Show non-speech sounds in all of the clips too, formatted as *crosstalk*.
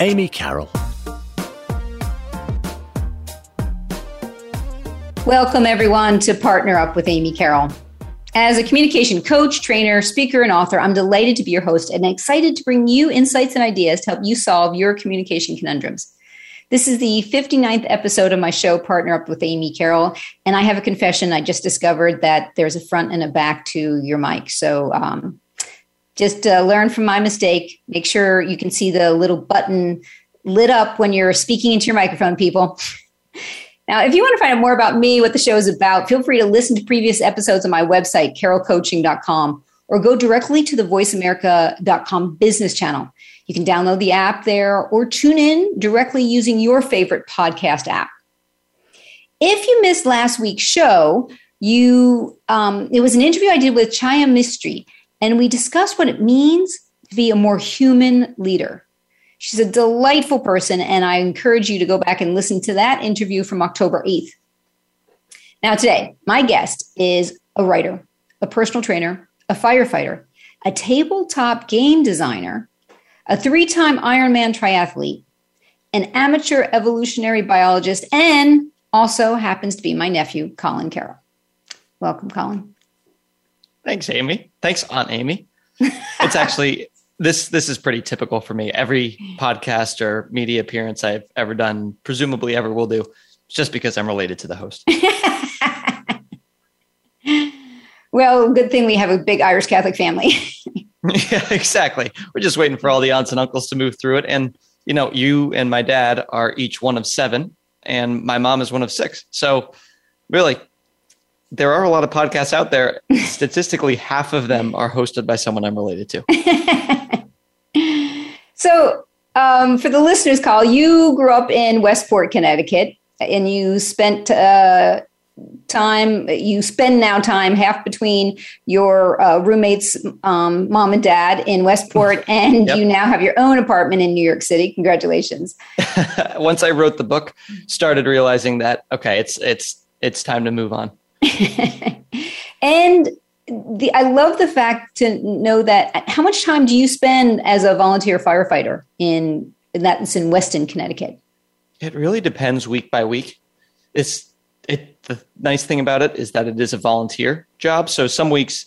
Amy Carroll. Welcome, everyone, to Partner Up with Amy Carroll. As a communication coach, trainer, speaker, and author, I'm delighted to be your host and excited to bring you insights and ideas to help you solve your communication conundrums. This is the 59th episode of my show, Partner Up with Amy Carroll. And I have a confession. I just discovered that there's a front and a back to your mic. So um, just uh, learn from my mistake. Make sure you can see the little button lit up when you're speaking into your microphone, people. Now, if you want to find out more about me, what the show is about, feel free to listen to previous episodes on my website, carrollcoaching.com, or go directly to the voiceamerica.com business channel. You can download the app there or tune in directly using your favorite podcast app. If you missed last week's show, you um, it was an interview I did with Chaya Mistry, and we discussed what it means to be a more human leader. She's a delightful person, and I encourage you to go back and listen to that interview from October 8th. Now, today, my guest is a writer, a personal trainer, a firefighter, a tabletop game designer, a three time Ironman triathlete, an amateur evolutionary biologist, and also happens to be my nephew, Colin Carroll. Welcome, Colin. Thanks, Amy. Thanks, Aunt Amy. It's actually *laughs* this this is pretty typical for me. Every podcast or media appearance I've ever done, presumably ever will do, just because I'm related to the host. *laughs* well, good thing we have a big Irish Catholic family. *laughs* yeah, exactly. We're just waiting for all the aunts and uncles to move through it. And you know, you and my dad are each one of seven, and my mom is one of six. So really, there are a lot of podcasts out there. Statistically, *laughs* half of them are hosted by someone I'm related to. *laughs* so, um, for the listeners' call, you grew up in Westport, Connecticut, and you spent uh, time. You spend now time half between your uh, roommates' um, mom and dad in Westport, *laughs* and yep. you now have your own apartment in New York City. Congratulations! Once I wrote the book, started realizing that okay, it's it's it's time to move on. *laughs* and the, I love the fact to know that how much time do you spend as a volunteer firefighter in, in that's in Weston, Connecticut? It really depends week by week. It's it the nice thing about it is that it is a volunteer job. So some weeks,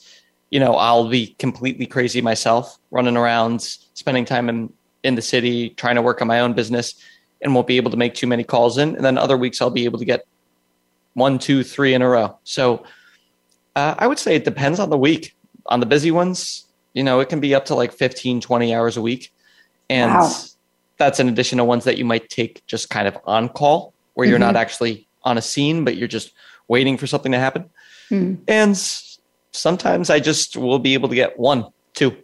you know, I'll be completely crazy myself, running around, spending time in in the city, trying to work on my own business, and won't be able to make too many calls in. And then other weeks I'll be able to get one, two, three in a row. So uh, I would say it depends on the week. On the busy ones, you know, it can be up to like 15, 20 hours a week. And wow. that's in addition to ones that you might take just kind of on call where you're mm-hmm. not actually on a scene, but you're just waiting for something to happen. Mm. And sometimes I just will be able to get one, two.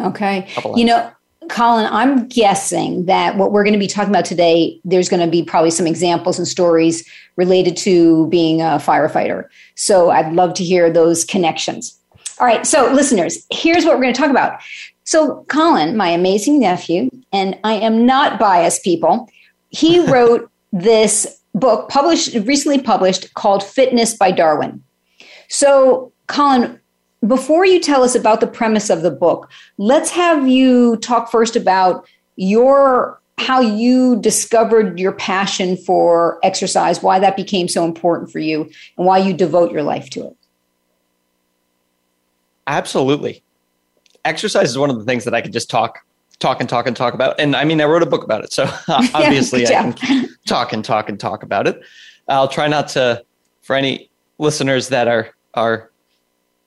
Okay. You know, Colin, I'm guessing that what we're going to be talking about today, there's going to be probably some examples and stories related to being a firefighter. So I'd love to hear those connections. All right, so listeners, here's what we're going to talk about. So, Colin, my amazing nephew, and I am not biased, people, he *laughs* wrote this book published recently published called Fitness by Darwin. So, Colin, before you tell us about the premise of the book, let's have you talk first about your how you discovered your passion for exercise, why that became so important for you, and why you devote your life to it. Absolutely. Exercise is one of the things that I could just talk talk and talk and talk about. And I mean, I wrote a book about it. So *laughs* obviously yeah, I can talk and talk and talk about it. I'll try not to, for any listeners that are, are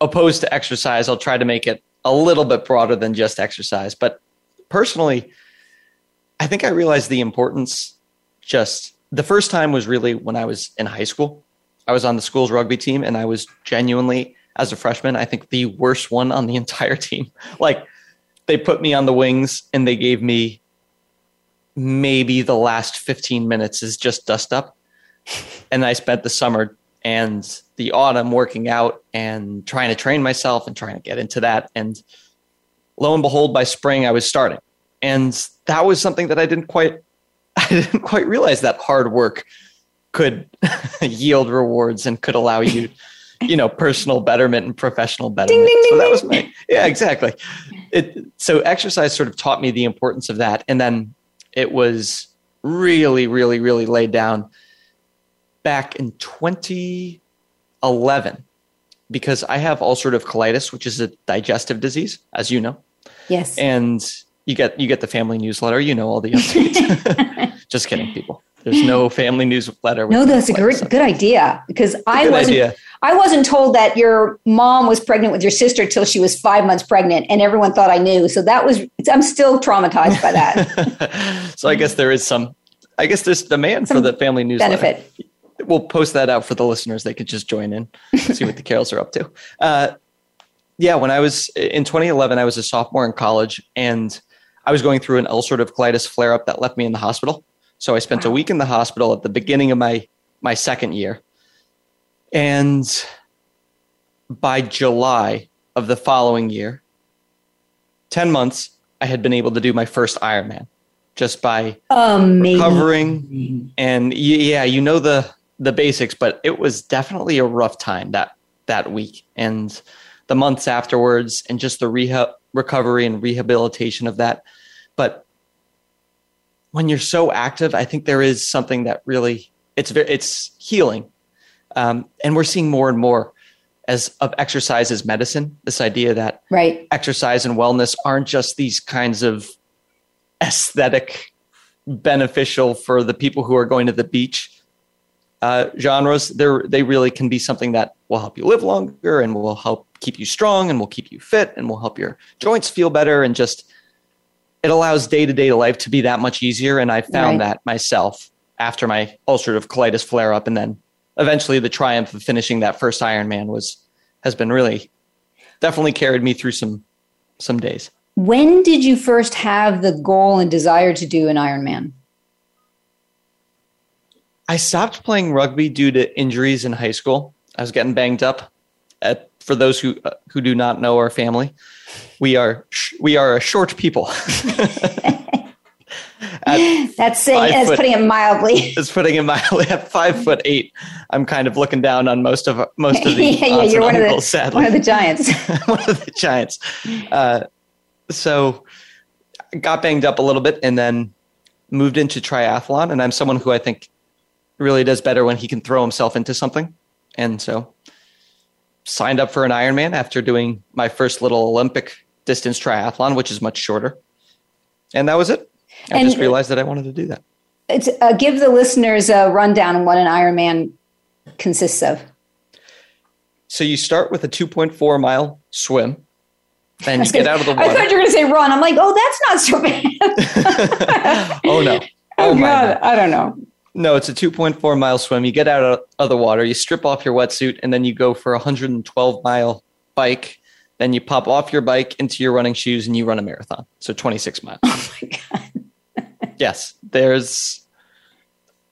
opposed to exercise, I'll try to make it a little bit broader than just exercise. But personally, I think I realized the importance just the first time was really when I was in high school. I was on the school's rugby team and I was genuinely, as a freshman, I think the worst one on the *laughs* entire team. Like they put me on the wings and they gave me maybe the last 15 minutes is just dust up. and I spent the summer and the autumn working out and trying to train myself and trying to get into that. And lo and behold, by spring, I was starting. And that was something that I didn't quite, *laughs* I didn't quite realize that hard work could *laughs* yield rewards and could allow you, *laughs* you know, personal betterment and professional betterment. Ding, ding, so that was my, yeah, exactly. It, so exercise sort of taught me the importance of that. And then it was really, really, really laid down back in 2011 because I have ulcerative colitis, which is a digestive disease, as you know. Yes. And you get you get the family newsletter. You know all the updates. *laughs* Just kidding, people. There's no family newsletter. No, that's a great, good idea because I wasn't. Idea. I wasn't told that your mom was pregnant with your sister till she was five months pregnant, and everyone thought I knew. So that was. I'm still traumatized by that. *laughs* so I guess there is some. I guess there's demand some for the family newsletter. Benefit. We'll post that out for the listeners. They could just join in, see what the *laughs* Carrolls are up to. Uh, yeah, when I was in 2011, I was a sophomore in college, and I was going through an ulcerative colitis flare up that left me in the hospital. So I spent wow. a week in the hospital at the beginning of my my second year. And by July of the following year, 10 months, I had been able to do my first Ironman just by Amazing. recovering. And yeah, you know the the basics, but it was definitely a rough time that that week and the months afterwards and just the rehab recovery and rehabilitation of that. But when you're so active, I think there is something that really it's it's healing, um, and we're seeing more and more as of exercise as medicine. This idea that right exercise and wellness aren't just these kinds of aesthetic beneficial for the people who are going to the beach uh, genres. They they really can be something that will help you live longer and will help keep you strong and will keep you fit and will help your joints feel better and just it allows day to day life to be that much easier. And I found right. that myself after my ulcerative colitis flare up, and then eventually the triumph of finishing that first Ironman was has been really definitely carried me through some some days. When did you first have the goal and desire to do an Ironman? I stopped playing rugby due to injuries in high school. I was getting banged up. At, for those who uh, who do not know our family, we are we are a short people. *laughs* that's saying that's foot, putting it mildly. *laughs* It's putting it mildly. At five foot eight, I'm kind of looking down on most of most of *laughs* the yeah, yeah you're one uncles, of the sadly. one of the giants. one of the giants. Uh, so got banged up a little bit, and then moved into triathlon. And I'm someone who I think really does better when he can throw himself into something. And so signed up for an Ironman after doing my first little Olympic distance triathlon, which is much shorter. And that was it. I and just realized that I wanted to do that. It's, uh, give the listeners a rundown on what an Ironman consists of. So you start with a 2.4 mile swim. Then you get out of the water. I thought you were going to say run. I'm like, oh, that's not so bad. *laughs* oh no. *laughs* Oh, oh God, I don't know. No, it's a 2.4 mile swim. You get out of the water, you strip off your wetsuit, and then you go for a 112 mile bike. Then you pop off your bike into your running shoes and you run a marathon. So 26 miles. Oh my God. *laughs* yes, there's,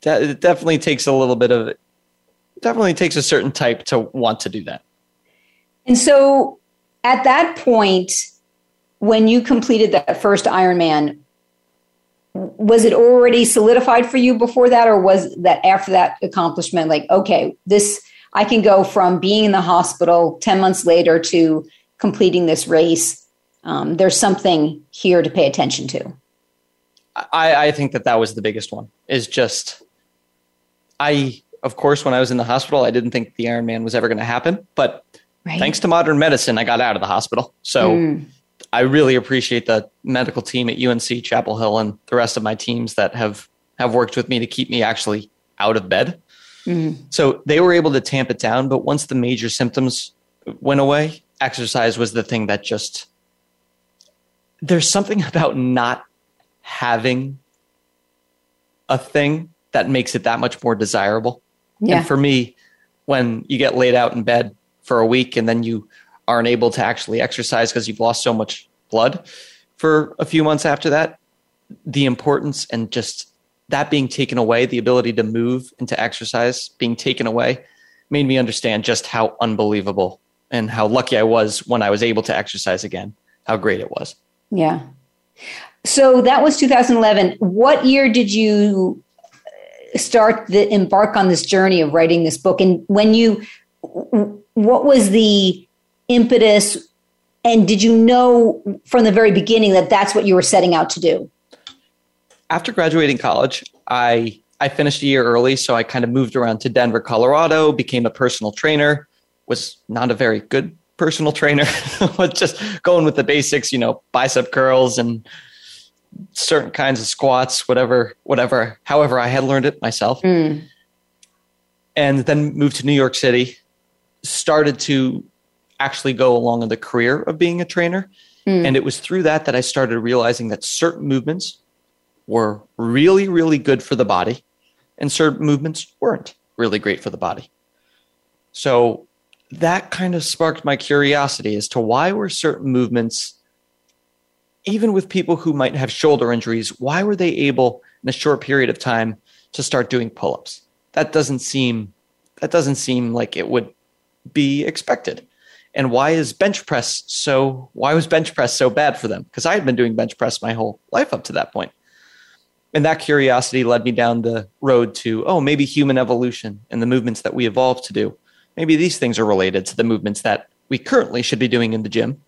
it definitely takes a little bit of, definitely takes a certain type to want to do that. And so at that point, when you completed that first Ironman, was it already solidified for you before that or was that after that accomplishment like okay this i can go from being in the hospital 10 months later to completing this race um, there's something here to pay attention to I, I think that that was the biggest one is just i of course when i was in the hospital i didn't think the ironman was ever going to happen but right. thanks to modern medicine i got out of the hospital so mm. I really appreciate the medical team at UNC Chapel Hill and the rest of my teams that have have worked with me to keep me actually out of bed. Mm-hmm. So they were able to tamp it down, but once the major symptoms went away, exercise was the thing that just there's something *laughs* about not having a thing that makes it that much more desirable. Yeah. And for me, when you get laid out in bed for a week and then you aren't able to actually exercise because you've lost so much blood for a few months after that, the importance and just that being taken away, the ability to move and to exercise being taken away, made me understand just how unbelievable and how lucky I was when I was able to exercise again, how great it was. Yeah. So that was 2011. What year did you uh, start the embark on this journey of writing this book? And when you, what was the impetus? And did you know from the very beginning that that's what you were setting out to do? After graduating college, I I finished a year early, so I kind of moved around to Denver, Colorado, became a personal trainer. Was not a very good personal trainer, *laughs* but just going with the basics, you know, bicep curls and certain kinds of squats, whatever, whatever, however I had learned it myself. Mm. And then moved to New York City, started to actually go along in the career of being a trainer. Mm. And it was through that that I started realizing that certain movements were really, really good for the body, and certain movements weren't really great for the body. So that kind of sparked my curiosity as to why were certain movements even with people who might have shoulder injuries, why were they able in a short period of time to start doing pull-ups? That doesn't seem that doesn't seem like it would be expected. And why is bench press so why was bench press so bad for them? Because I had been doing bench press my whole life up to that. And that curiosity led me down the road to, oh, maybe human evolution and the movements that we evolved to do. Maybe these things are related to the movements that we currently should be doing in the gym.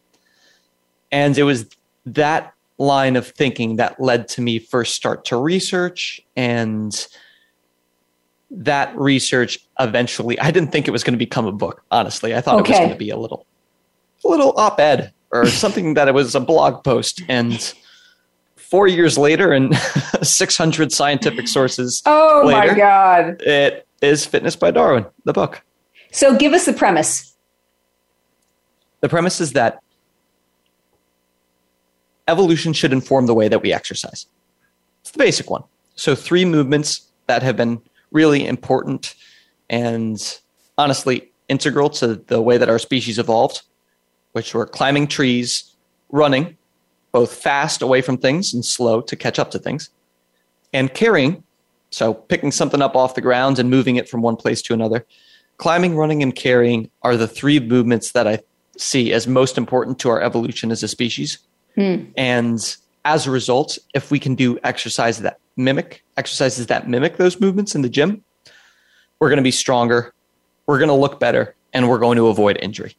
And it was that line of thinking that led to me first start to research and that research eventually i didn't think it was going to become a book honestly i thought okay. it was going to be a little a little op-ed or *laughs* something that it was a blog post and four years later and *laughs* 600 scientific sources *laughs* oh later, my god it is fitness by darwin the book so give us the premise the premise is that evolution should inform the way that we exercise. It's the basic one. So, three movements that have been really important and honestly integral to the way that our species evolved, which were climbing trees, running, both fast away from things and slow to catch up to things, and carrying, so picking something up off the ground and moving it from one place to another. Climbing, running, and carrying are the three movements that I see as most important to our evolution as a species. Hmm. And as a result, if we can do exercise that mimic exercises that mimic those movements in the gym, we're going to be stronger, we're going to look better, and we're going to avoid injury.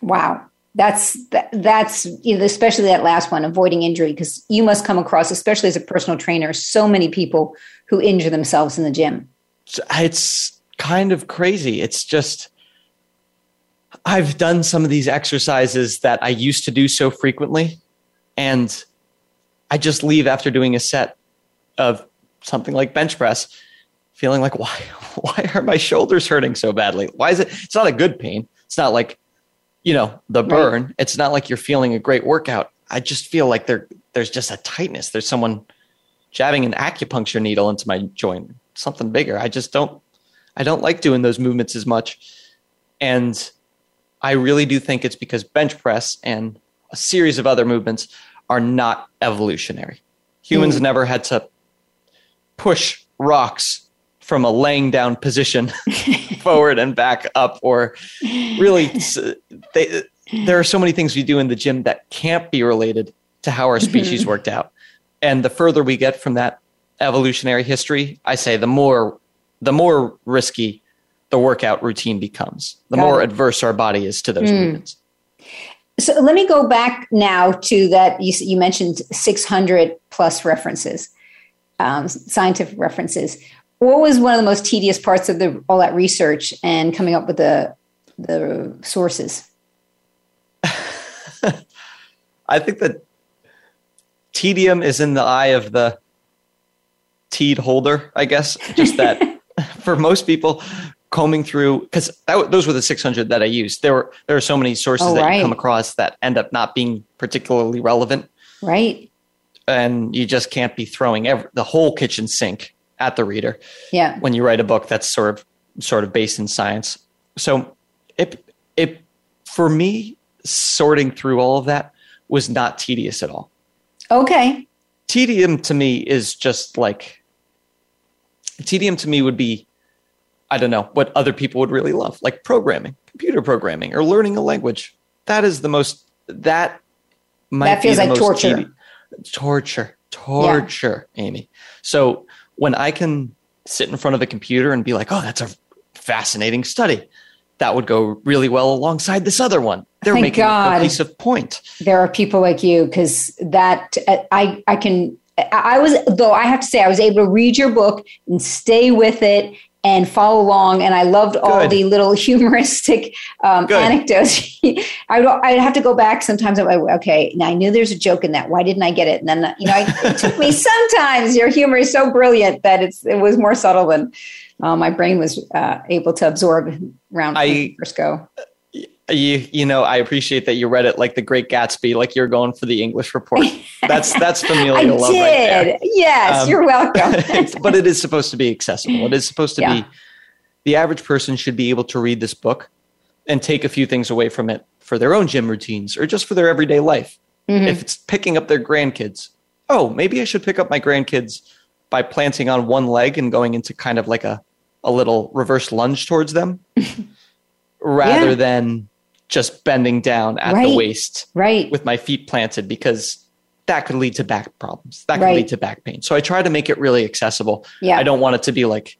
Wow. That's that, that's especially that last one, avoiding injury, because you must come across, especially as a personal trainer, so many people who injure themselves in the gym. It's kind of crazy. It's just I've done some of these exercises that I used to do so frequently, and I just leave after doing a set of something like bench press, feeling like *laughs* why *laughs* why are my shoulders hurting so badly? Why is it? It's not a good pain. It's not like you know the burn. Right. It's not like you're feeling a great workout. I just feel like there there's just a tightness. There's someone jabbing an acupuncture needle into my joint. Something bigger. I just don't I don't like doing those movements as much. And I really do think it's because bench press and a series of other movements are not evolutionary. Humans mm. never had to push rocks from a laying down position *laughs* *laughs* forward and back up or really *laughs* they, there are so many things we do in the gym that can't be related to how our species mm-hmm. worked out and the further we get from that evolutionary history i say the more the more risky the workout routine becomes, the Got more it. adverse our body is to those mm. movements. So let me go back now to that. You, you mentioned 600 plus references, um, scientific references. What was one of the most tedious parts of the, all that research and coming up with the, the sources? *laughs* I think that tedium is in the eye of the teed holder, I guess. Just that *laughs* for most people, combing through because those were the 600 that I used. There were there are so many sources oh, that right. you come across that end up not being particularly relevant. Right. And you just can't be throwing every, the whole kitchen sink at the reader. Yeah. When you write a book that's sort of sort of based in science. So it it for me sorting through all of that was not tedious at all. Okay. tedium to me is just like tedium to me would be I don't know what other people would really love, like programming, computer programming, or learning a language. That is the most that might that feels like torture. torture, torture, Amy. So when I can sit in front of a computer and be like, "Oh, that's a fascinating study," that would go really well alongside this other one. They're Thank making God. a piece of point. there are people like you because that uh, I I can I was though I have to say I was able to read your book and stay with it and follow along and I loved all Good. the little *laughs* humoristic um, anecdotes. *laughs* I would I'd have to go back sometimes. I'm like, okay, now I knew there's a joke in that. Why didn't I get it? And then you know, I, it took me *laughs* sometimes. Your humor is so brilliant that it's it was more subtle than uh, my brain was uh, able to absorb round I- first go. You you know, I appreciate that you read it like the Great Gatsby, like you're going for the English report. *laughs* That's that's familial I love right there. did. Yes, Um, you're welcome. *laughs* But it is supposed to be accessible. It is supposed to Yeah. be the average person should be able to read this book and take a few things away from it for their own gym routines or just for their everyday life. Mhm. If it's picking up their grandkids, oh, maybe I should pick up my grandkids by planting on one leg and going into kind of like a, a little reverse lunge towards them *laughs* rather Yeah. than just bending down at Right. the waist Right. with my feet planted because that could lead to back problems. That could Right. lead to back pain. So I try to make it really accessible. Yeah. I don't want it to be like,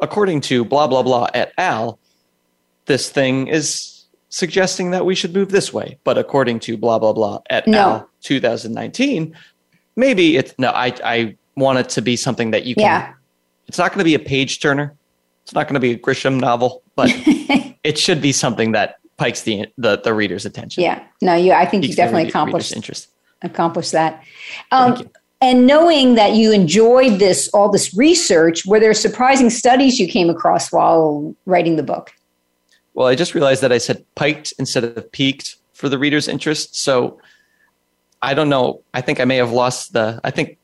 according to blah, blah, blah et al., this thing is suggesting that we should move this way. But according to blah, blah, blah et No. al., 2019, maybe it's, no, I, I want it to be something that you can, Yeah. it's not going to be a page turner. It's not going to be a Grisham novel, but *laughs* it should be something that pikes the, the, the reader's attention. yeah. No, you. I think you definitely reader- accomplished interest. accomplished that. Um, and knowing that you enjoyed this all this research, were there surprising studies you came across while writing the book? Well, I just realized that I said piked instead of peaked for the reader's interest. So I don't know. I think I may have lost the. I think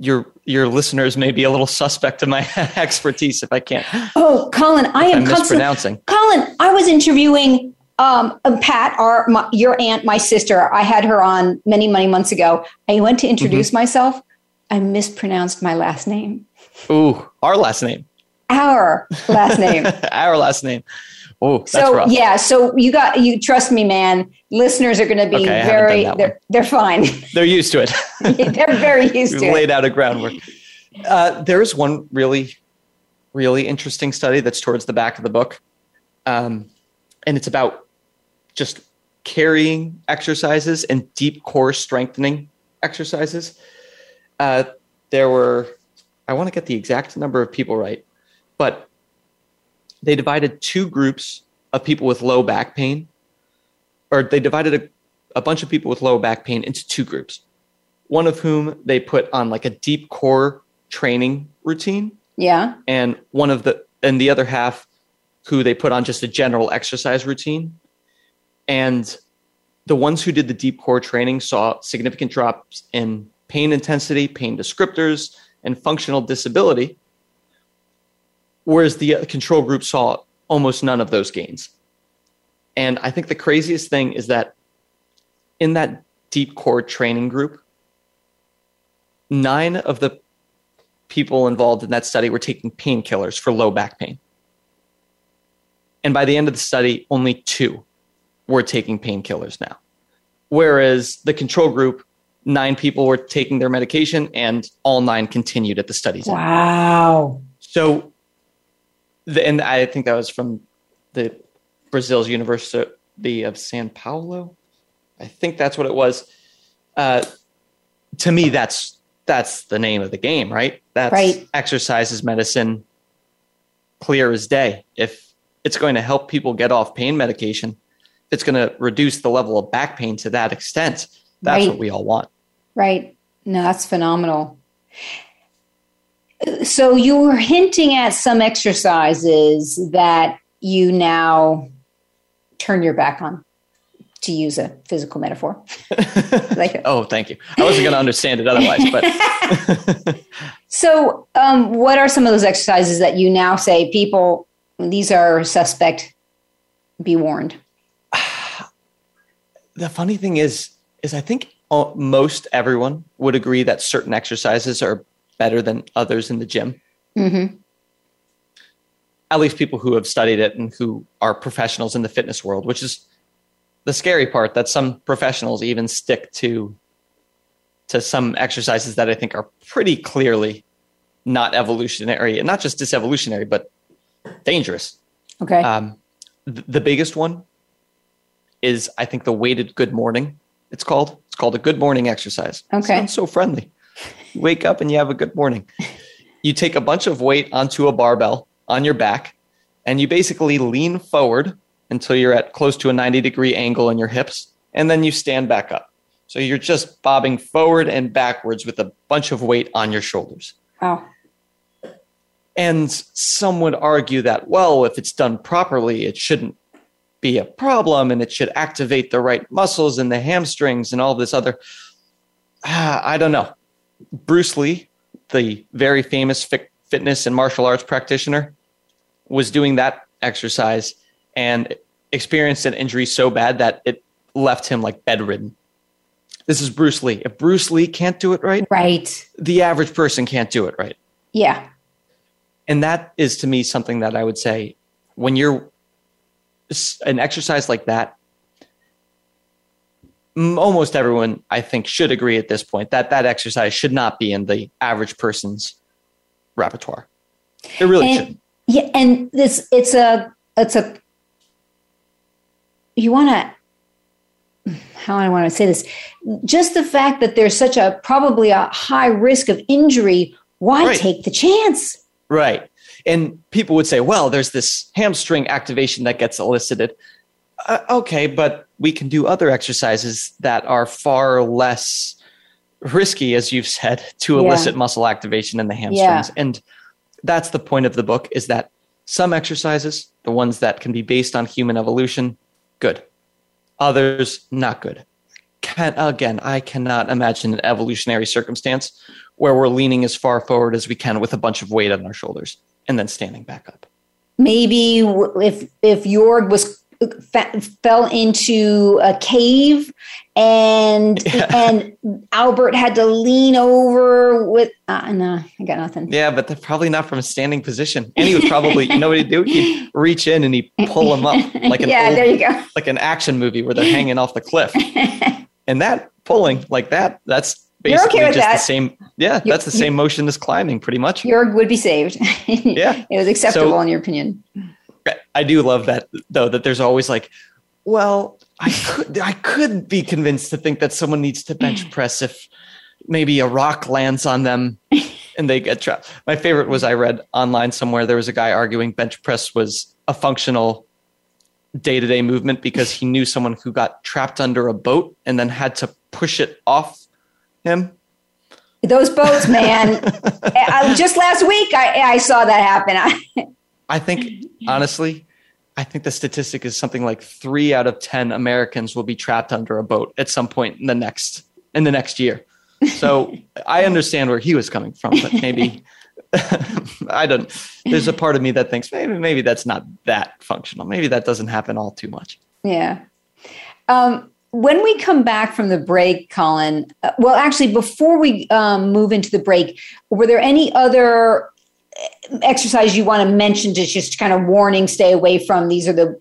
your your listeners may be a little suspect of my *laughs* expertise if I can't. Oh, Colin, I am I'm mispronouncing. Colin, I was interviewing um, Pat, our my, your aunt, my sister. I had her on many, many months ago. I went to Mm-hmm. introduce myself. I mispronounced my last name. Ooh, our last name. Our last name. *laughs* our last name. Oh, that's so rough. yeah, so you got you trust me, man. Listeners are going to be Okay, very they're, they're fine. *laughs* They're used to it. *laughs* they're very used to it. laid out a groundwork. Uh, there is one really, really interesting study that's towards the back of the book, um, and it's about just carrying exercises and deep core strengthening exercises. Uh, there were, I want to get the exact number of people right, but they divided two groups of people with low back pain, or they divided a, a bunch of people with low back pain into two groups one of whom they put on like a deep core training routine Yeah. and one of the and the other half who they put on just a general exercise routine and the ones who did the deep core training saw significant drops in pain intensity pain descriptors and functional disability whereas the control group saw almost none of those gains and i think the craziest thing is that in that deep core training group nine of the people involved in that study were taking painkillers for low back pain. And by the end of the study, only two were taking painkillers now. Whereas the control group, nine people were taking their medication and all nine continued at the study's end. Wow. So, the, and I think that was from the Brazil's University of San Paulo. I think that's what it was. Uh, to me, that's that's the name of the game, right? That's Right. exercise is medicine, clear as day. If it's going to help people get off pain medication, it's going to reduce the level of back pain to that extent, that's Right. what we all want. Right. No, that's phenomenal. So you were hinting at some exercises that you now turn your back on, to use a physical metaphor. *laughs* Like oh, thank you. I wasn't going to understand it otherwise, but *laughs* So, um, what are some of those exercises that you now say, people, these are suspect, be warned? The funny thing is is i think uh, most everyone would agree that certain exercises are better than others in the gym. Mm-hmm. At least people who have studied it and who are professionals in the fitness world, which is the scary part that some professionals even stick to to some exercises that I think are pretty clearly not evolutionary and not just disevolutionary, but dangerous. Okay. Um, th- the biggest one is, I think, the weighted good morning. It's called. It's called a good morning exercise. Okay. sounds so friendly. You wake up and you have a good morning. *laughs* You take a bunch of weight onto a barbell on your back, and you basically lean forward until you're at close to a 90 degree angle in your hips, and then you stand back up. So you're just bobbing forward and backwards with a bunch of weight on your shoulders. wow. And some would argue that, well, if it's done properly, it shouldn't be a problem and it should activate the right muscles and the hamstrings and all this other. Ah, I don't know. Bruce Lee, the very famous fi- fitness and martial arts practitioner, was doing that exercise and experienced an injury so bad that it left him like bedridden. This is Bruce Lee. If Bruce Lee can't do it right, Right. the average person can't do it right Yeah. and that is to me something that I would say when you're an exercise like that, almost everyone I think should agree at this point that that exercise should not be in the average person's repertoire. It really And- shouldn't. Yeah, and this it's a it's a you want to how do I want to say this? Just the fact that there's such a probably a high risk of injury, why Right. take the chance? Right. And people would say, well, there's this hamstring activation that gets elicited. Uh, okay, but we can do other exercises that are far less risky, as you've said, to Yeah. elicit muscle activation in the hamstrings. And that's the point of the book is that some exercises, the ones that can be based on human evolution, good. Others, not good. Can, again, I cannot imagine an evolutionary circumstance where we're leaning as far forward as we can with a bunch of weight on our shoulders and then standing back up. Maybe if if Jorg was fell into a cave and *laughs* Yeah. and Albert had to lean over with uh, no, I got nothing. Yeah, but they're probably not from a standing position. And he would probably, you know what he'd do? He'd reach in and he'd pull him up *laughs* like an yeah, old, there you go. like an action movie where they're hanging off the cliff. *laughs* And that pulling like that, that's You're okay with just that. the same. Yeah, You- that's the same motion as climbing, pretty much. Jorg would be saved. *laughs* Yeah. it was acceptable So- in your opinion. I do love that though. That there's always like, well, I could I could be convinced to think that someone needs to bench *clears throat* press if maybe a rock lands on them and they get trapped. My favorite was I read online somewhere there was a guy arguing bench press was a functional day to day movement because he knew someone who got trapped under a boat and then had to push it off him. Those boats, man. I, *laughs* just last week, I, I saw that happen. I, I think honestly, I think the statistic is something like three out of ten Americans will be trapped under a boat at some point in the next in the next year. So *laughs* I understand where he was coming from, but maybe *laughs* I don't. There's a part of me that thinks maybe maybe that's not that functional. Maybe that doesn't happen all too much. yeah. Um, when we come back from the break, Colin, uh, well, actually, before we um, move into the break, were there any other uh, exercise you want to mention to just kind of warning, stay away from? These are the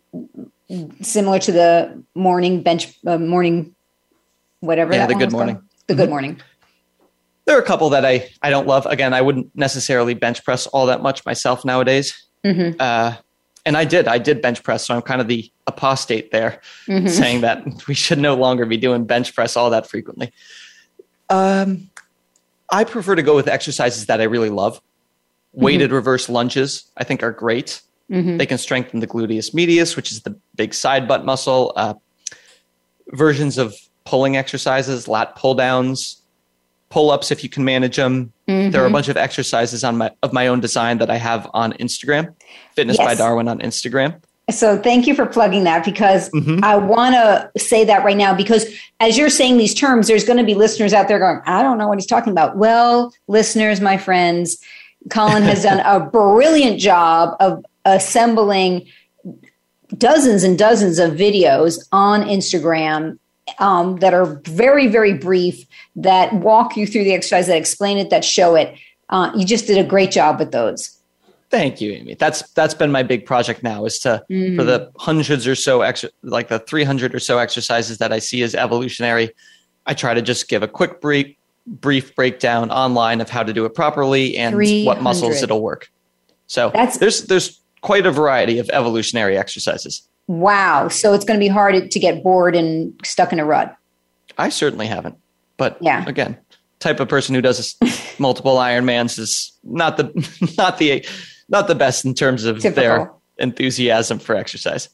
similar to the morning bench, uh, morning, whatever. Yeah, the good was called? morning. The good morning. There are a couple that I I don't love. Again, I wouldn't necessarily bench press all that much myself nowadays. Mhm. Uh, and I did I did bench press, so I'm kind of the apostate there. Mhm. saying that we should no longer be doing bench press all that frequently. Um, I prefer to go with exercises that I really love. Weighted reverse lunges, I think, are great. Mhm. They can strengthen the gluteus medius, which is the big side butt muscle. Uh, versions of pulling exercises, lat pull downs, pull ups if you can manage them. There are a bunch of exercises on my of my own design that I have on Instagram, Fitness by Darwin on Instagram. So thank you for plugging that because Mhm. I want to say that right now because as you're saying these terms, there's going to be listeners out there going, I don't know what he's talking about. Well, listeners, my friends, Colin has done a *laughs* brilliant job of assembling dozens and dozens of videos on Instagram um, that are very, very brief that walk you through the exercise, that explain it, that show it. Uh, you just did a great job with those. Thank you, Amy. That's that's been my big project now is to mm. for the hundreds or so extra like the 300 or so exercises that I see as evolutionary. I try to just give a quick brief brief breakdown online of how to do it properly and 300. what muscles it'll work. So That's, there's there's quite a variety of evolutionary exercises. Wow. So it's going to be hard to get bored and stuck in a rut. I certainly haven't. But yeah. again, type of person who does *laughs* multiple Ironmans is not the *laughs* not the not the best in terms of Typical. their enthusiasm for exercise.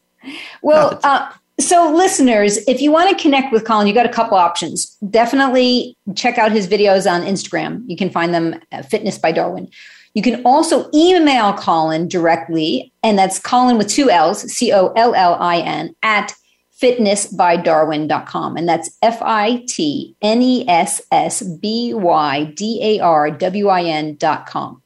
Well, uh, so listeners, if you want to connect with Colin, you got a couple options. Definitely check out his videos on Instagram. You can find them at Fitness by Darwin. You can also email Colin directly, and that's Colin with two L's, C O L L I N, at fitnessbydarwin.com. And that's F I T N E S S B Y D A R W I N.com.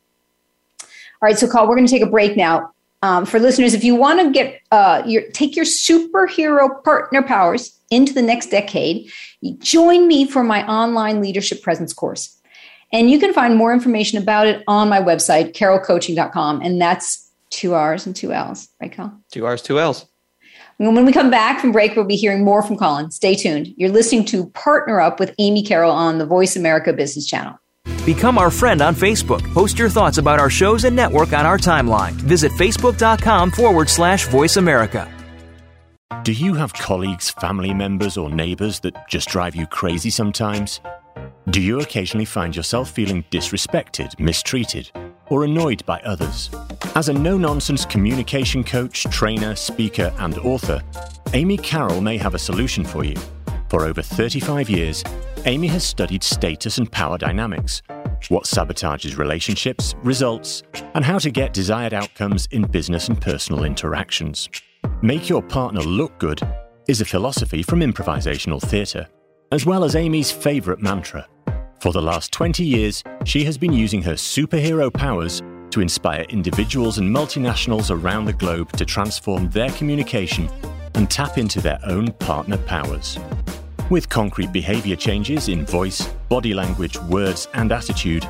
All right, so Colin, we're going to take a break now. Um, for listeners, if you want to get uh, your take your superhero partner powers into the next decade, join me for my online leadership presence course. And you can find more information about it on my website, carrollcoaching.com. And that's two R's and two L's, right, Cal? Two R's, two L's. When we come back from break, we'll be hearing more from Colin. Stay tuned. You're listening to Partner Up with Amy Carroll on the Voice America Business Channel. Become our friend on Facebook. Post your thoughts about our shows and network on our timeline. Visit facebook.com forward slash voice America. Do you have colleagues, family members, or neighbors that just drive you crazy sometimes? Do you occasionally find yourself feeling disrespected, mistreated, or annoyed by others? As a no nonsense communication coach, trainer, speaker, and author, Amy Carroll may have a solution for you. For over 35 years, Amy has studied status and power dynamics, what sabotages relationships, results, and how to get desired outcomes in business and personal interactions. Make your partner look good is a philosophy from improvisational theatre, as well as Amy's favourite mantra. For the last 20 years, she has been using her superhero powers to inspire individuals and multinationals around the globe to transform their communication and tap into their own partner powers. With concrete behavior changes in voice, body language, words, and attitude,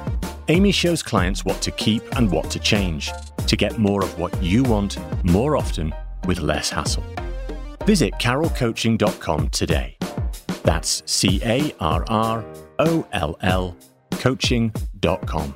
Amy shows clients what to keep and what to change to get more of what you want more often with less hassle. Visit carrollcoaching.com today. That's C A R R O L L coaching.com.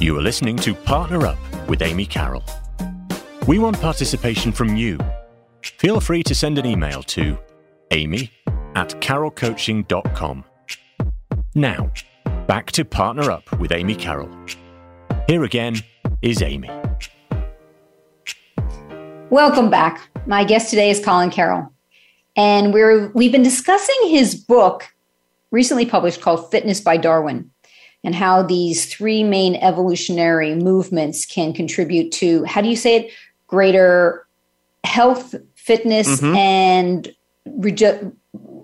You are listening to Partner Up with Amy Carroll. We want participation from you. Feel free to send an email to amy at carrollcoaching.com. Now, back to Partner Up with Amy Carroll. Here again is Amy. Welcome back. My guest today is Colin Carroll. And we're, we've been discussing his book, recently published called Fitness by Darwin and how these three main evolutionary movements can contribute to how do you say it? Greater health fitness mm-hmm. and redu-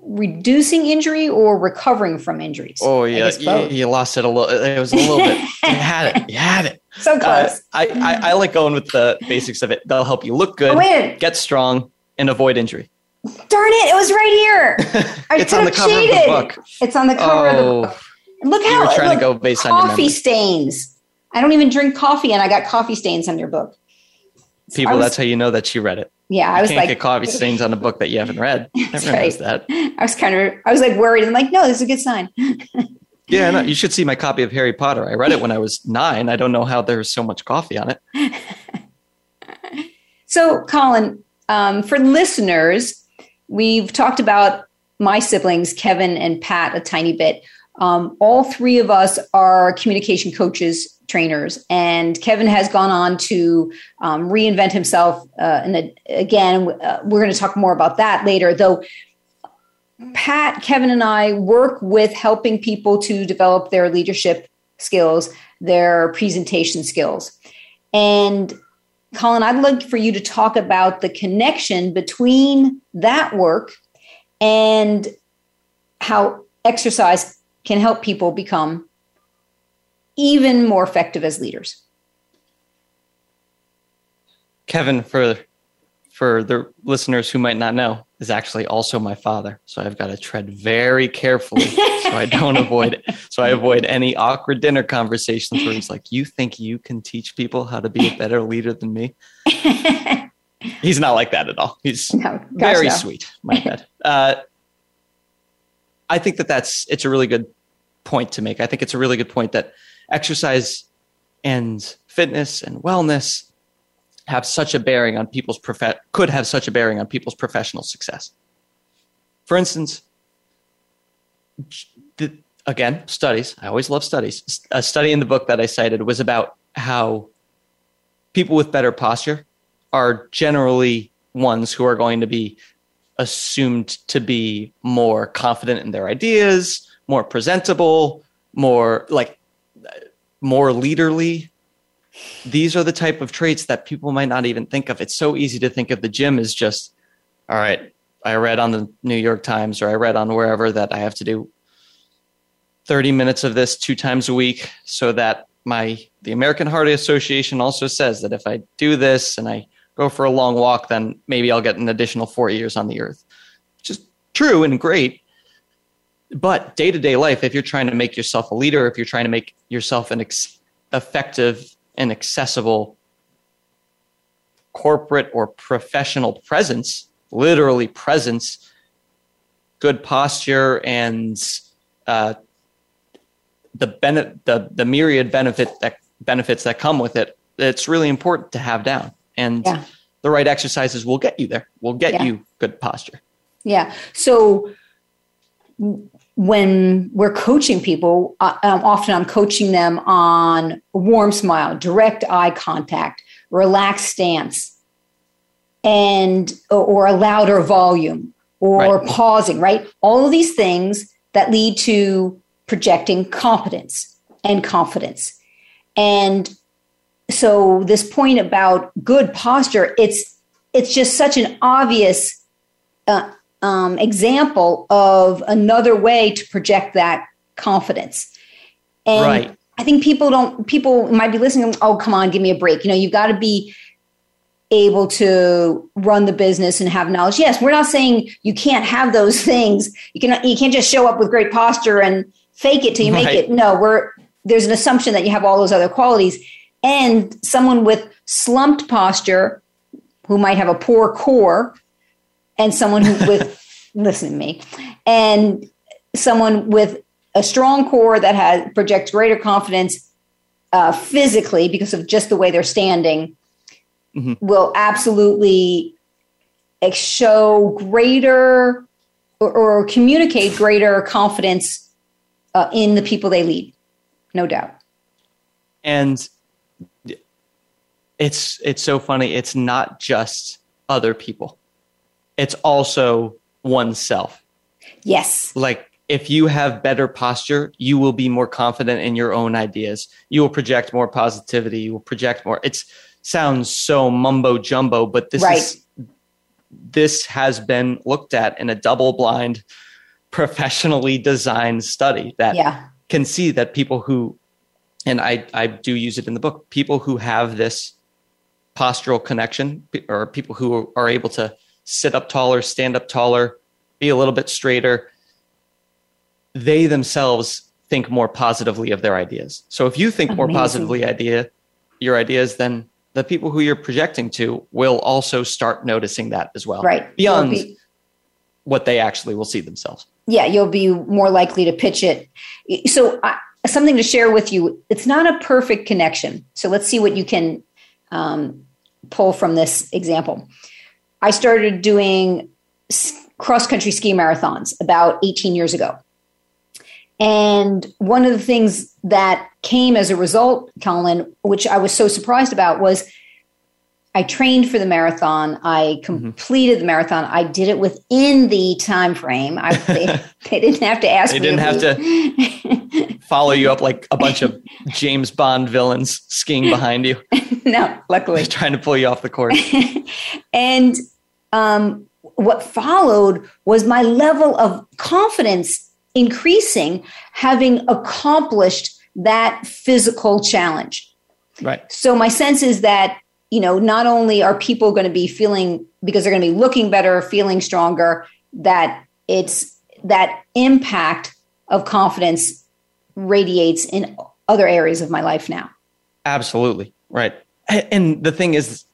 reducing injury or recovering from injuries? Oh yeah you, you, lost it a little it was a little bit you had it you had it. *laughs* So uh, close. Uh, I, I, I like going with the basics of it. They'll help you look good oh, get strong and avoid injury. Darn it it was right here. *laughs* I it's on the cover cheated. of the book. It's on the cover oh. of the oh. book Look how you were trying look, to go based coffee on coffee stains. I don't even drink coffee, and I got coffee stains on your book. People, was, that's how you know that she read it. Yeah, I was can't like, get coffee stains on a book that you haven't read. *laughs* Right. that. I was kind of, I was like worried. I'm like, no, this is a good sign. *laughs* yeah, no, you should see my copy of Harry Potter. I read it when I was nine. I don't know how there was so much coffee on it. *laughs* so, Colin, um, for listeners, we've talked about my siblings, Kevin and Pat, a tiny bit. Um, all three of us are communication coaches, trainers, and Kevin has gone on to um, reinvent himself. Uh, and again, uh, we're going to talk more about that later, though. Pat, Kevin, and I work with helping people to develop their leadership skills, their presentation skills. And Colin, I'd like for you to talk about the connection between that work and how exercise can help people become even more effective as leaders. Kevin, for for the listeners who might not know, is actually also my father. So I've got to tread very carefully so I don't avoid so I avoid any awkward dinner conversations where he's like, "You think you can teach people how to be a better leader than me?" *laughs* he's not like that at all. He's no, very no. sweet, my dad. Uh, I think that that's it's a really good point to make. I think it's a really good point that exercise and fitness and wellness have such a bearing on people's prof- could have such a bearing on people's professional success. For instance, the, again, studies. I always love studies. A study in the book that I cited was about how people with better posture are generally ones who are going to be assumed to be more confident in their ideas, more presentable, more like more leaderly. These are the type of traits that people might not even think of. It's so easy to think of the gym as just, all right, I read on the New York Times or I read on wherever that I have to do 30 minutes of this two times a week so that my the American Heart Association also says that if I do this and I go for a long walk, then maybe I'll get an additional four years on the earth. Just true and great. But day to day life, if you're trying to make yourself a leader, if you're trying to make yourself an ex- effective and accessible corporate or professional presence, literally presence, good posture, and uh, the, bene- the the myriad benefit that benefits that come with it, it's really important to have down. And yeah. the right exercises will get you there. Will get yeah. you good posture. Yeah. So when we're coaching people, uh, um, often I'm coaching them on a warm smile, direct eye contact, relaxed stance, and or a louder volume or right. pausing. Right, all of these things that lead to projecting competence and confidence. And so this point about good posture, it's it's just such an obvious uh, um, example of another way to project that confidence. And right. I think people don't, people might be listening, oh, come on, give me a break. You know, you've got to be able to run the business and have knowledge. Yes, we're not saying you can't have those *laughs* things. You can you can't just show up with great posture and fake it till you make right. it. No, we're there's an assumption that you have all those other qualities. And someone with slumped posture who might have a poor core and someone who with *laughs* listen to me and someone with a strong core that has projects greater confidence uh, physically because of just the way they're standing mm-hmm. will absolutely show greater or, or communicate greater confidence uh, in the people they lead no doubt and it's it's so funny it's not just other people it's also oneself. Yes. Like if you have better posture, you will be more confident in your own ideas. You will project more positivity. You will project more. It sounds so mumbo jumbo, but this right. is this has been looked at in a double blind, professionally designed study that yeah. can see that people who, and I, I do use it in the book, people who have this postural connection or people who are able to sit up taller, stand up taller, be a little bit straighter, they themselves think more positively of their ideas. So if you think Amazing. more positively idea your ideas, then the people who you're projecting to will also start noticing that as well. Right. Beyond be, what they actually will see themselves. Yeah, you'll be more likely to pitch it. So uh, something to share with you. It's not a perfect connection. So let's see what you can um, pull from this example. I started doing cross country ski marathons about 18 years ago. And one of the things that came as a result, Colin, which I was so surprised about, was I trained for the marathon. I mm-hmm. completed mm-hmm. the marathon. I did it within the time frame. I, they, *laughs* they didn't have to ask they didn't have to *laughs* follow you up like a bunch of James Bond villains skiing behind you. *laughs* no, luckily. trying to pull you off the course. *laughs* and um, what followed was my level of confidence increasing having accomplished that physical challenge. Right. So my sense is that you know, not only are people going to be feeling because they're going to be looking better, feeling stronger, that it's that impact of confidence radiates in other areas of my life now. Absolutely. Right. And the thing is,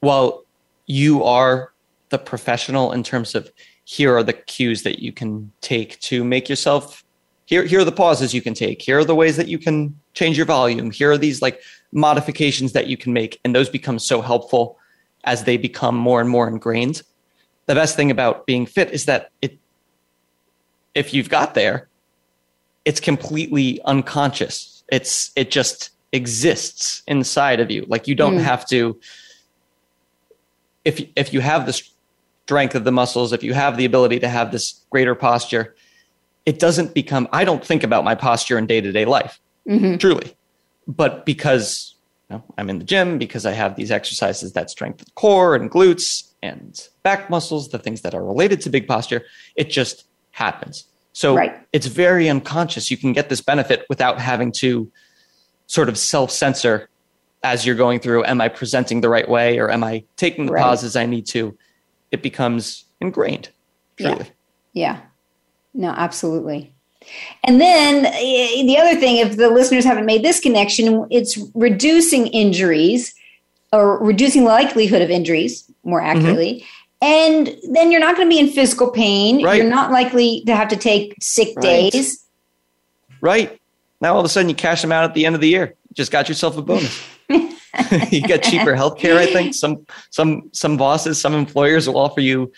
while you are the professional in terms of here are the cues that you can take to make yourself here here are the pauses you can take here are the ways that you can change your volume here are these like modifications that you can make and those become so helpful as they become more and more ingrained the best thing about being fit is that it if you've got there it's completely unconscious it's it just exists inside of you like you don't mm. have to if if you have the strength of the muscles if you have the ability to have this greater posture it doesn't become, I don't think about my posture in day to day life, mm-hmm. truly. But because you know, I'm in the gym, because I have these exercises that strengthen the core and glutes and back muscles, the things that are related to big posture, it just happens. So right. it's very unconscious. You can get this benefit without having to sort of self censor as you're going through. Am I presenting the right way or am I taking the right. pauses I need to? It becomes ingrained, truly. Yeah. yeah. No, absolutely. And then eh, the other thing, if the listeners haven't made this connection, it's reducing injuries or reducing the likelihood of injuries, more mm-hmm. accurately. And then you're not going to be in physical pain. Right. You're not likely to have to take sick right. days. Right. Now all of a sudden you cash them out at the end of the year. You just got yourself a bonus. *laughs* you get cheaper health care, I think. Some some some bosses, some employers will offer you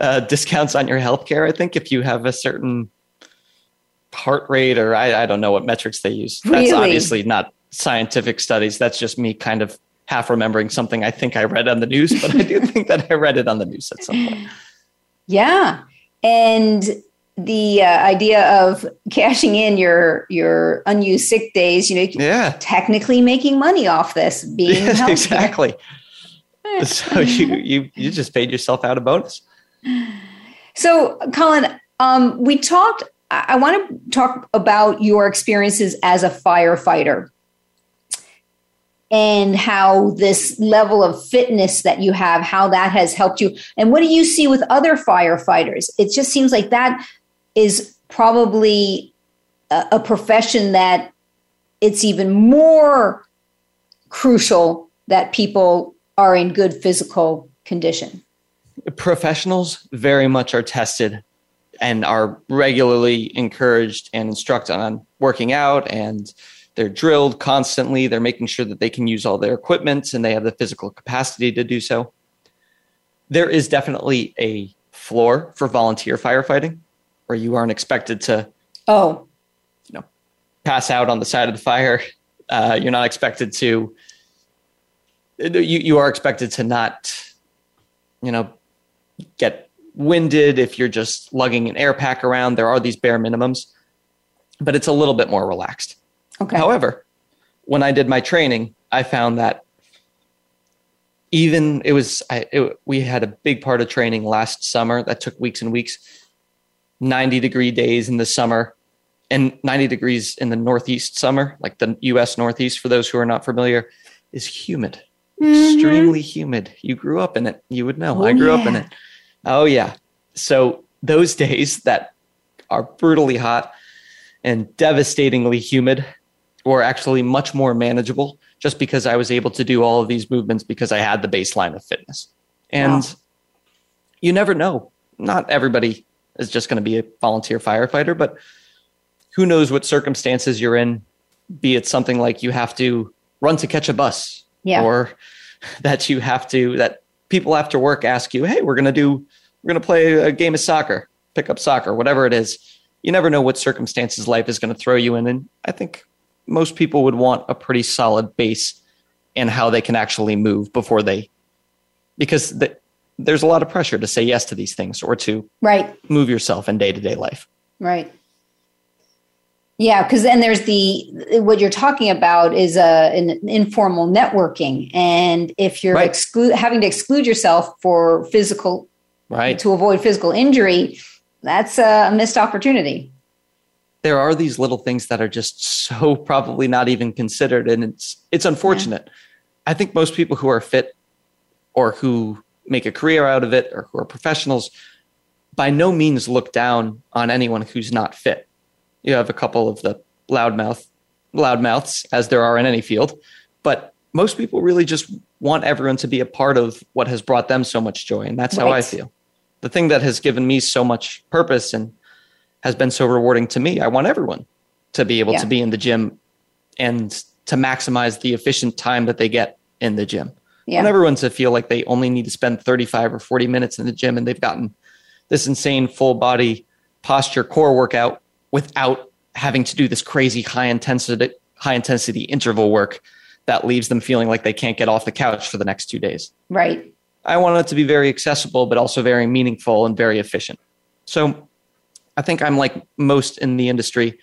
uh, discounts on your healthcare. I think if you have a certain heart rate, or I, I don't know what metrics they use. Really? That's obviously not scientific studies. That's just me kind of half remembering something I think I read on the news, but I do *laughs* think that I read it on the news at some point. Yeah, and the uh, idea of cashing in your your unused sick days, you know, yeah, technically making money off this being *laughs* yes, exactly. *laughs* so you you you just paid yourself out a bonus. So, Colin, um, we talked. I want to talk about your experiences as a firefighter and how this level of fitness that you have, how that has helped you. And what do you see with other firefighters? It just seems like that is probably a, a profession that it's even more crucial that people are in good physical condition professionals very much are tested and are regularly encouraged and instructed on working out and they're drilled constantly. They're making sure that they can use all their equipment and they have the physical capacity to do so. There is definitely a floor for volunteer firefighting where you aren't expected to oh. you know pass out on the side of the fire. Uh, you're not expected to you, you are expected to not you know get winded, if you're just lugging an air pack around, there are these bare minimums, but it's a little bit more relaxed. Okay. However, when I did my training, I found that even it was I, it, we had a big part of training last summer that took weeks and weeks 90 degree days in the summer and 90 degrees in the northeast summer like the us northeast for those who are not familiar is humid mm-hmm. extremely humid you grew up in it you would know oh, i grew yeah. up in it Oh, yeah. So those *laughs* days that are brutally hot and devastatingly humid were actually much more manageable just because I was able to do all of these movements because I had the baseline of fitness. And wow. you never know. Not everybody is just going to be a volunteer firefighter, but who knows what circumstances you're in, be it something like you have to run to catch a bus yeah. or *laughs* that you have to, that people after work ask you, hey, we're going to do we're going to play a game of soccer, pick up soccer, whatever it is. you never know what circumstances life is going to throw you in. And I think most people would want a pretty solid base and how they can actually move before they, because the, there's a lot of pressure to say yes to these things or to right move yourself in day to day life. Right. Yeah, because then there's the what you're talking about is a an informal networking, and if you're Right. exclude having to exclude yourself for physical Right. to avoid physical injury, that's a missed opportunity. There are these little things that are just so *laughs* probably not even considered and it's it's unfortunate. I think most people who are fit or who make a career out of it or who are professionals by no means look down on anyone who's not fit. You have a couple of the loudmouth loudmouths as there are in any field but most people really just want everyone to be a part of what has brought them so much joy and that's how i feel. The thing that has given me so much purpose and has been so rewarding to me. I want everyone to be able Yeah. to be in the gym and to maximize the efficient time that they get in the gym. I want everyone to feel like they only need to spend 35 or 40 minutes in the gym and they've gotten this insane full body posture core workout without having to do this crazy high intensity high intensity interval work that leaves them feeling like they can't get off the couch for the next 2 days. Right. I want it to be very accessible, but also very meaningful and very efficient. So I think I'm like most in the industry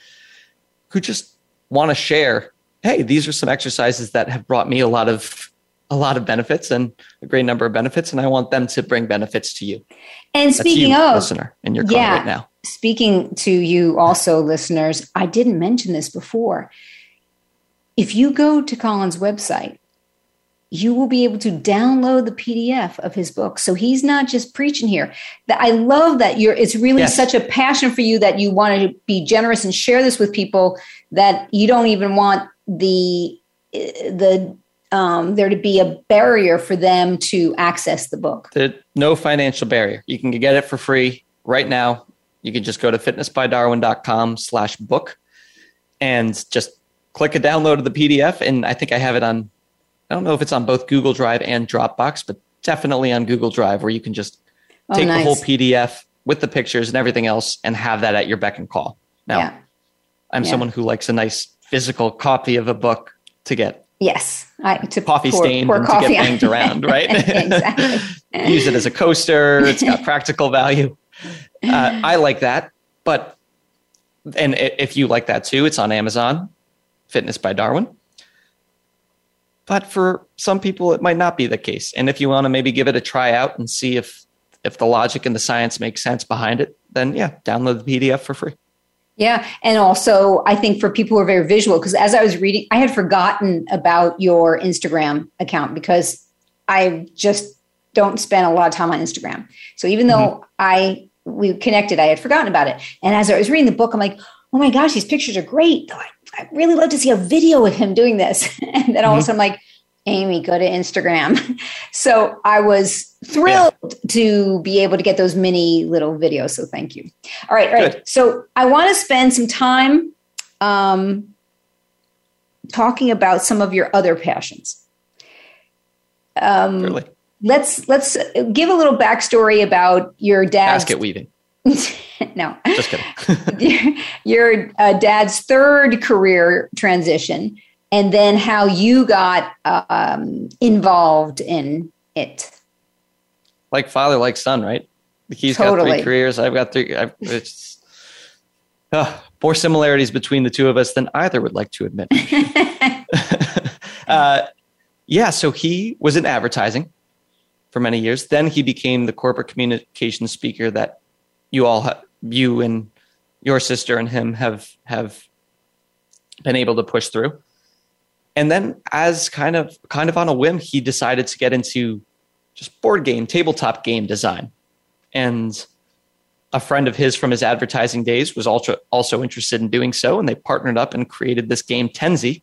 who just want to share, hey, these are some exercises that have brought me a lot of a lot of benefits and a great number of benefits, and I want them to bring benefits to you. And That's speaking you, of listener, in your car Yeah. right now. speaking to you also listeners i didn't mention this before if you go to colin's website you will be able to download the pdf of his book so he's not just preaching here that i love that you're it's really Yes. such a passion for you that you want to be generous and share this with people that you don't even want the the um, there to be a barrier for them to access the book The, no financial barrier. You can get it for free right now. You can just go to fitnessbydarwin.com slash book and just click a download of the PDF. And I think I have it on, I don't know if it's on both Google Drive and Dropbox, but definitely on Google Drive where you can just Oh, take nice. the whole PDF with the pictures and everything else and have that at your beck and call. Now, yeah I'm Yeah. someone who likes a nice physical copy of a book to get yes I, to coffee pour- stained pour and to get banged around, *laughs* right? exactly *laughs* Use it as a coaster. It's got *laughs* practical value. Uh, I like that, but and if you like that too, it's on Amazon, Fitness by Darwin. But for some people, it might not be the case. And if you want to maybe give it a try out and see if if the logic and the science makes sense behind it, then yeah, download the PDF for free. Yeah. And also, I think for people who are very visual, because as I was reading, I had forgotten about your Instagram account because I just don't spend a lot of time on Instagram. So even though mm-hmm. I we connected, I had forgotten about it. And as I was reading the book, I'm like, oh my gosh, these pictures are great. I, I'd really love to see a video of him doing this. *laughs* And then all of a sudden, I'm like, Amy, go to Instagram. *laughs* so I was thrilled to be able to get those mini little videos. So thank you. All right, all right. Good. So I want to spend some time um, talking about some of your other passions. Um, Really. let's let's give a little backstory about your dad's Basket weaving. *laughs* *laughs* no Just kidding. *laughs* your uh, dad's third career transition and then how you got um, involved in it like father, like son, right? He's got three careers. I've got three. I've, it's uh, more similarities between the two of us than either would like to admit. *laughs* uh, yeah, so he was in advertising for many years. Then he became the corporate communication speaker that you all, ha- you and your sister and him have have been able to push through. And then, as kind of kind of on a whim, he decided to get into just board game, tabletop game design. And a friend of his from his advertising days was also also interested in doing so, and they partnered up and created this game Tenzi,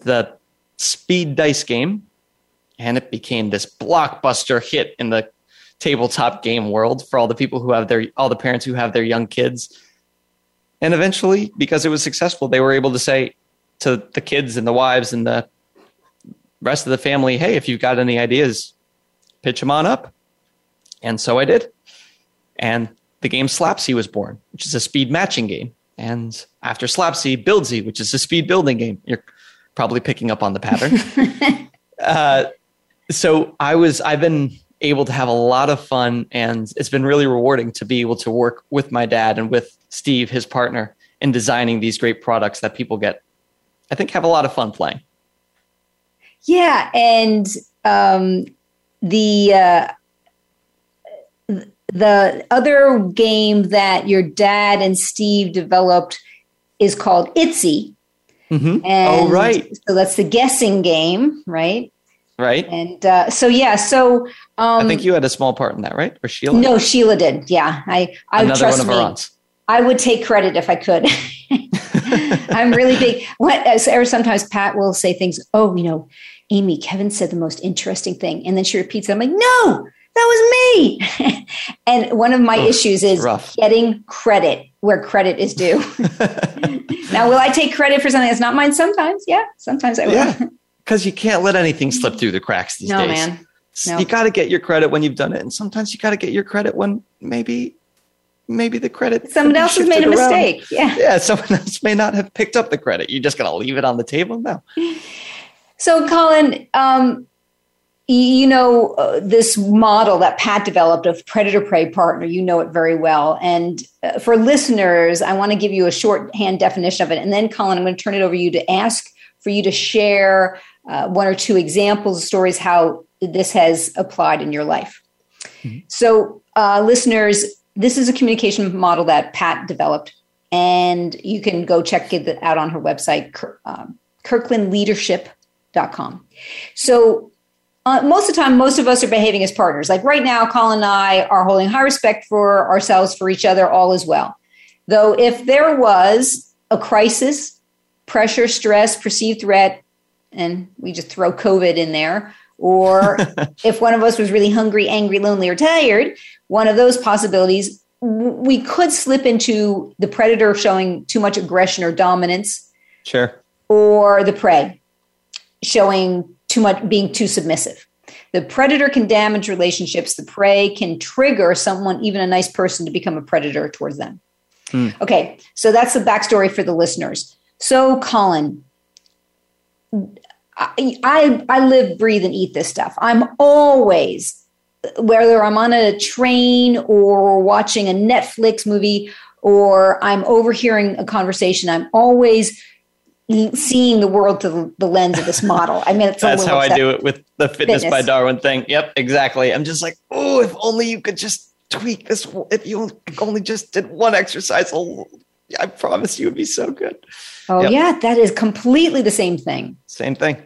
the speed dice game, and it became this blockbuster hit in the tabletop game world for all the people who have their all the parents who have their young kids. And eventually, because it was successful, they were able to say to the kids and the wives and the rest of the family, "Hey, if you've got any ideas, pitch them on up." And so I did. And the game Slapzi was born, which is a speed matching game. And after Slapzi, Buildzi, which is a speed building game. You're probably picking up on the pattern. *laughs* uh, so I was, I've been able to have a lot of fun and it's been really rewarding to be able to work with my dad and with Steve, his partner, in designing these great products that people get, I think, have a lot of fun playing. Yeah. And um, the, uh, the other game that your dad and Steve developed is called Itzi. Mm-hmm. oh, right. So that's the guessing game, right? Right. And uh, so, yeah. So um, I think you had a small part in that, right? Or Sheila? No, Sheila did. Yeah. I, I Another trust one of me. our aunts. I would take credit if I could. *laughs* I'm really big. What, or sometimes Pat will say things, oh, you know, Amy, Kevin said the most interesting thing. And then she repeats it. I'm like, no, that was me. *laughs* and one of my oh, issues is rough. getting credit where credit is due. *laughs* now, will I take credit for something that's not mine? Sometimes, yeah. Sometimes I will. Yeah, because you can't let anything slip through the cracks these no, days. Man. No. You got to get your credit when you've done it, and sometimes you got to get your credit when maybe, maybe the credit someone else has made a around. mistake. Yeah, yeah. *laughs* Someone else may not have picked up the credit. You're just going to leave it on the table now. *laughs* So, Colin, um, you know uh, this model that pat developed of predator prey partner you know it very well and uh, for listeners i want to give you a shorthand definition of it and then colin i'm going to turn it over to you to ask for you to share uh, one or two examples of stories how this has applied in your life mm-hmm. so uh, listeners this is a communication model that pat developed and you can go check it out on her website um, kirklandleadership.com so uh, most of the time, most of us are behaving as partners. Like right now, Colin and I are holding high respect for ourselves, for each other, all is well. Though, if there was a crisis, pressure, stress, perceived threat, and we just throw COVID in there, or *laughs* if one of us was really hungry, angry, lonely, or tired, one of those possibilities, we could slip into the predator showing too much aggression or dominance. Sure. Or the prey showing too much being too submissive. The predator can damage relationships. The prey can trigger someone, even a nice person, to become a predator towards them. Hmm. Okay, so that's the backstory for the listeners. So, Colin, I, I, I live, breathe, and eat this stuff. I'm always, whether I'm on a train or watching a Netflix movie or I'm overhearing a conversation, I'm always seeing the world through the lens of this model. I mean, that's how I do it with the fitness, fitness, by Darwin thing. Yep, exactly. I'm just like, oh, if only you could just tweak this. If you only just did one exercise, I promise you, would be so good. Oh yep. yeah, that is completely the same thing. Same thing.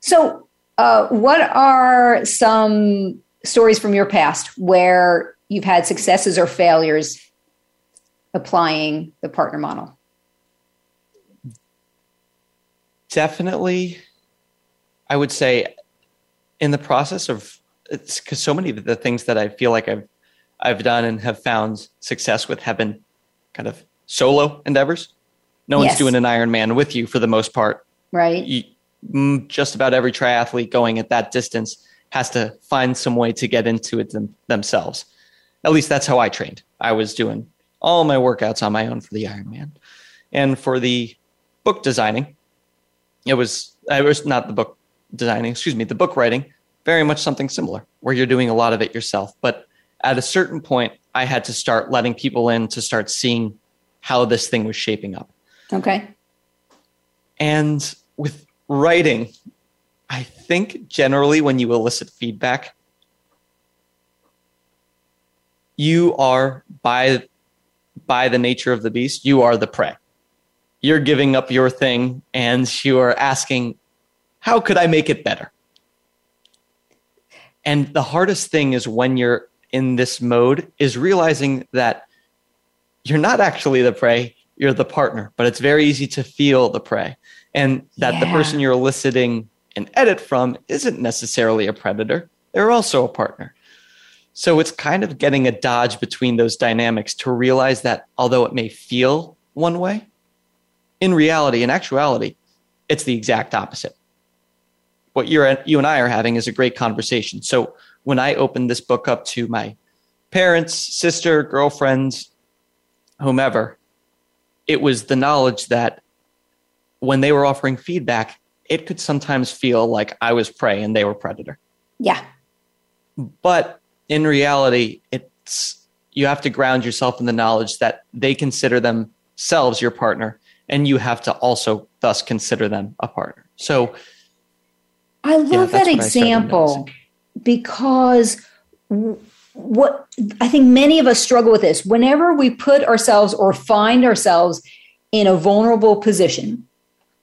So, uh, what are some stories from your past where you've had successes or failures applying the partner model? definitely, I would say, in the process of because so many of the things that I feel like I've I've done and have found success with have been kind of solo endeavors. No yes. one's doing an Ironman with you for the most part. Right. You, mm, just about every triathlete going at that distance has to find some way to get into it them, themselves. At least that's how I trained. I was doing all my workouts on my own for the Ironman. And for the book designing, it was I was not the book designing, excuse me, the book writing, very much something similar where you're doing a lot of it yourself. But at a certain point, I had to start letting people in to start seeing how this thing was shaping up. Okay. And with writing, I think generally when you elicit feedback, you are by by the nature of the beast, you are the prey you're giving up your thing and you are asking, how could I make it better? And the hardest thing is when you're in this mode is realizing that you're not actually the prey, you're the partner, but it's very easy to feel the prey. And that yeah. the person you're eliciting an edit from isn't necessarily a predator, they're also a partner. So it's kind of getting a dodge between those dynamics to realize that although it may feel one way, in reality, in actuality, it's the exact opposite. What you're you and I are having is a great conversation. So when I open this book up to my parents, sister, girlfriends, whomever, it was the knowledge that when they were offering feedback, it could sometimes feel like I was prey and they were predator. Yeah. But in reality, it's you have to ground yourself in the knowledge that they consider themselves your partner and you have to also thus consider them a partner. So I love yeah, that example because what I think many of us struggle with this. Whenever we put ourselves or find ourselves in a vulnerable position,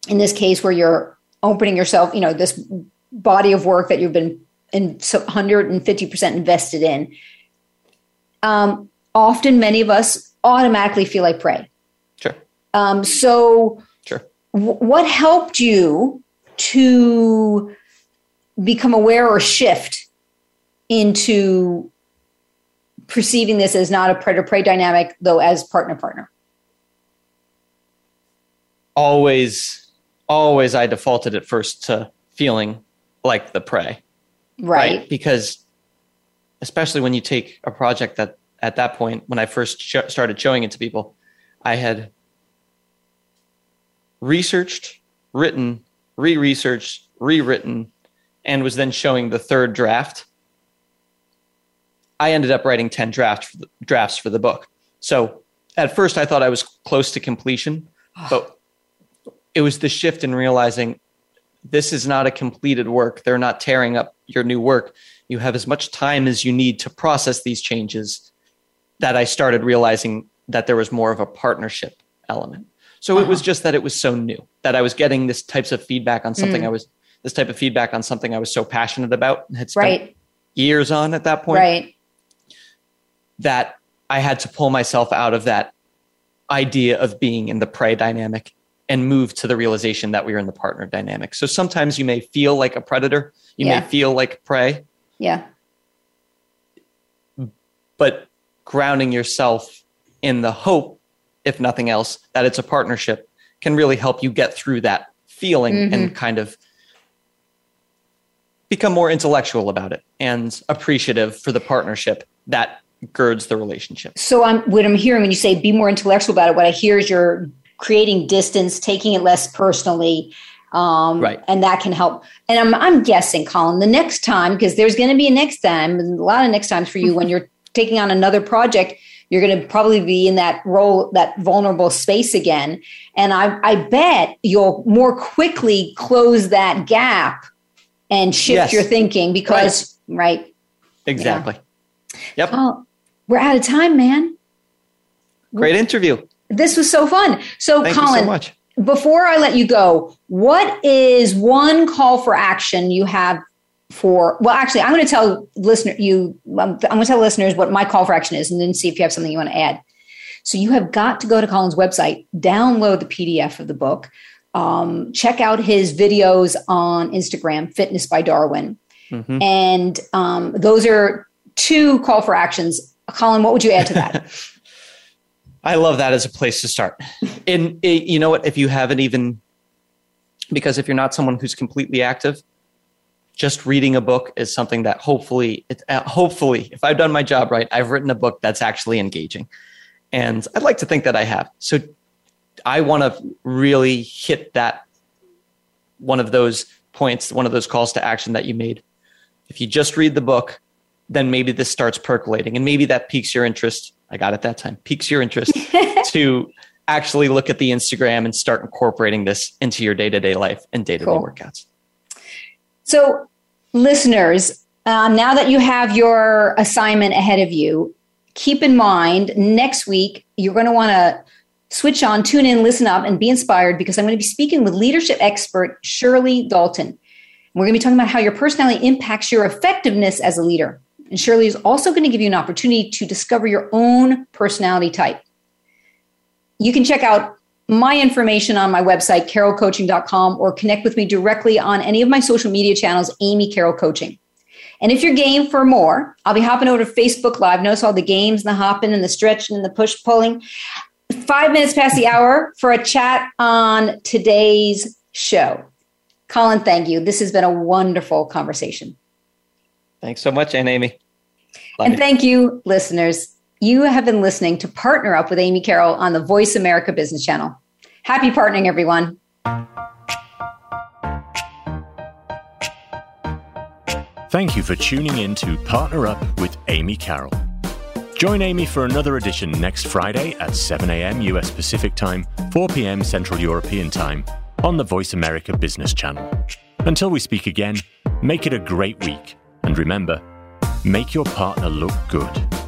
in this case where you're opening yourself, you know, this body of work that you've been in 150% invested in, um, often many of us automatically feel like prey. Sure. Um, so, sure. W- what helped you to become aware or shift into perceiving this as not a predator prey dynamic, though as partner partner? Always, always, I defaulted at first to feeling like the prey. Right. right? Because, especially when you take a project that at that point, when I first sh- started showing it to people, I had researched, written, re researched, rewritten, and was then showing the third draft I ended up writing 10 drafts for the, drafts for the book. So at first I thought I was close to completion, but it was the shift in realizing this is not a completed work. They're not tearing up your new work. You have as much time as you need to process these changes that I started realizing that there was more of a partnership element. So uh-huh. it was uh-huh. just that it was so new that I was getting this types of feedback on something mm. I was this type of feedback on something I was so passionate about and had spent right. years on at that point. Right that I had to pull myself out of that idea of being in the prey dynamic and move to the realization that we are in the partner dynamic. So sometimes you may feel like a predator, you yeah. may feel like prey. Yeah. But grounding yourself in the hope, if nothing else, that it's a partnership can really help you get through that feeling mm-hmm. and kind of become more intellectual about it and appreciative for the partnership that girds the relationship. So I'm what I'm hearing when you say be more intellectual about it, what I hear is you're creating distance, taking it less personally. Um, right. And that can help. And I'm, I'm guessing, Colin, the next time, because there's going to be a next time, a lot of next times for you when *laughs* you're taking on another project, you're going to probably be in that role, that vulnerable space again. And I, I bet you'll more quickly close that gap and shift yes. your thinking because, right? right exactly. Yeah. Yep. We're out of time, man. Great interview. This was so fun. So, Thank Colin, so much. before I let you go, what is one call for action you have for? Well, actually, I'm going to tell listener you. I'm going to tell listeners what my call for action is, and then see if you have something you want to add. So, you have got to go to Colin's website, download the PDF of the book, um, check out his videos on Instagram, Fitness by Darwin, mm-hmm. and um, those are two call for actions Colin, what would you add to that? *laughs* I love that as a place to start. And you know what? If you haven't even, because if you're not someone who's completely active, just reading a book is something that hopefully, uh, hopefully, if I've done my job right, I've written a book that's actually engaging. And I'd like to think that I have. So I want to really hit that one of those points, one of those calls to action that you made. If you just read the book, then maybe this starts percolating and maybe that piques your interest. I got it that time, piques your interest *laughs* to actually look at the Instagram and start incorporating this into your day to day life and day to day workouts. So, listeners, um, now that you have your assignment ahead of you, keep in mind next week you're going to want to switch on, tune in, listen up, and be inspired because I'm going to be speaking with leadership expert Shirley Dalton. We're going to be talking about how your personality impacts your effectiveness as a leader. And Shirley is also going to give you an opportunity to discover your own personality type. You can check out my information on my website, carrollcoaching.com, or connect with me directly on any of my social media channels, Amy Carroll Coaching. And if you're game for more, I'll be hopping over to Facebook Live. Notice all the games and the hopping and the stretching and the push pulling. Five minutes past the hour for a chat on today's show. Colin, thank you. This has been a wonderful conversation. Thanks so much, Aunt Amy. Love and you. thank you, listeners. You have been listening to Partner Up with Amy Carroll on the Voice America Business Channel. Happy partnering, everyone. Thank you for tuning in to Partner Up with Amy Carroll. Join Amy for another edition next Friday at 7 a.m. US Pacific Time, 4 p.m. Central European Time on the Voice America Business Channel. Until we speak again, make it a great week. And remember, make your partner look good.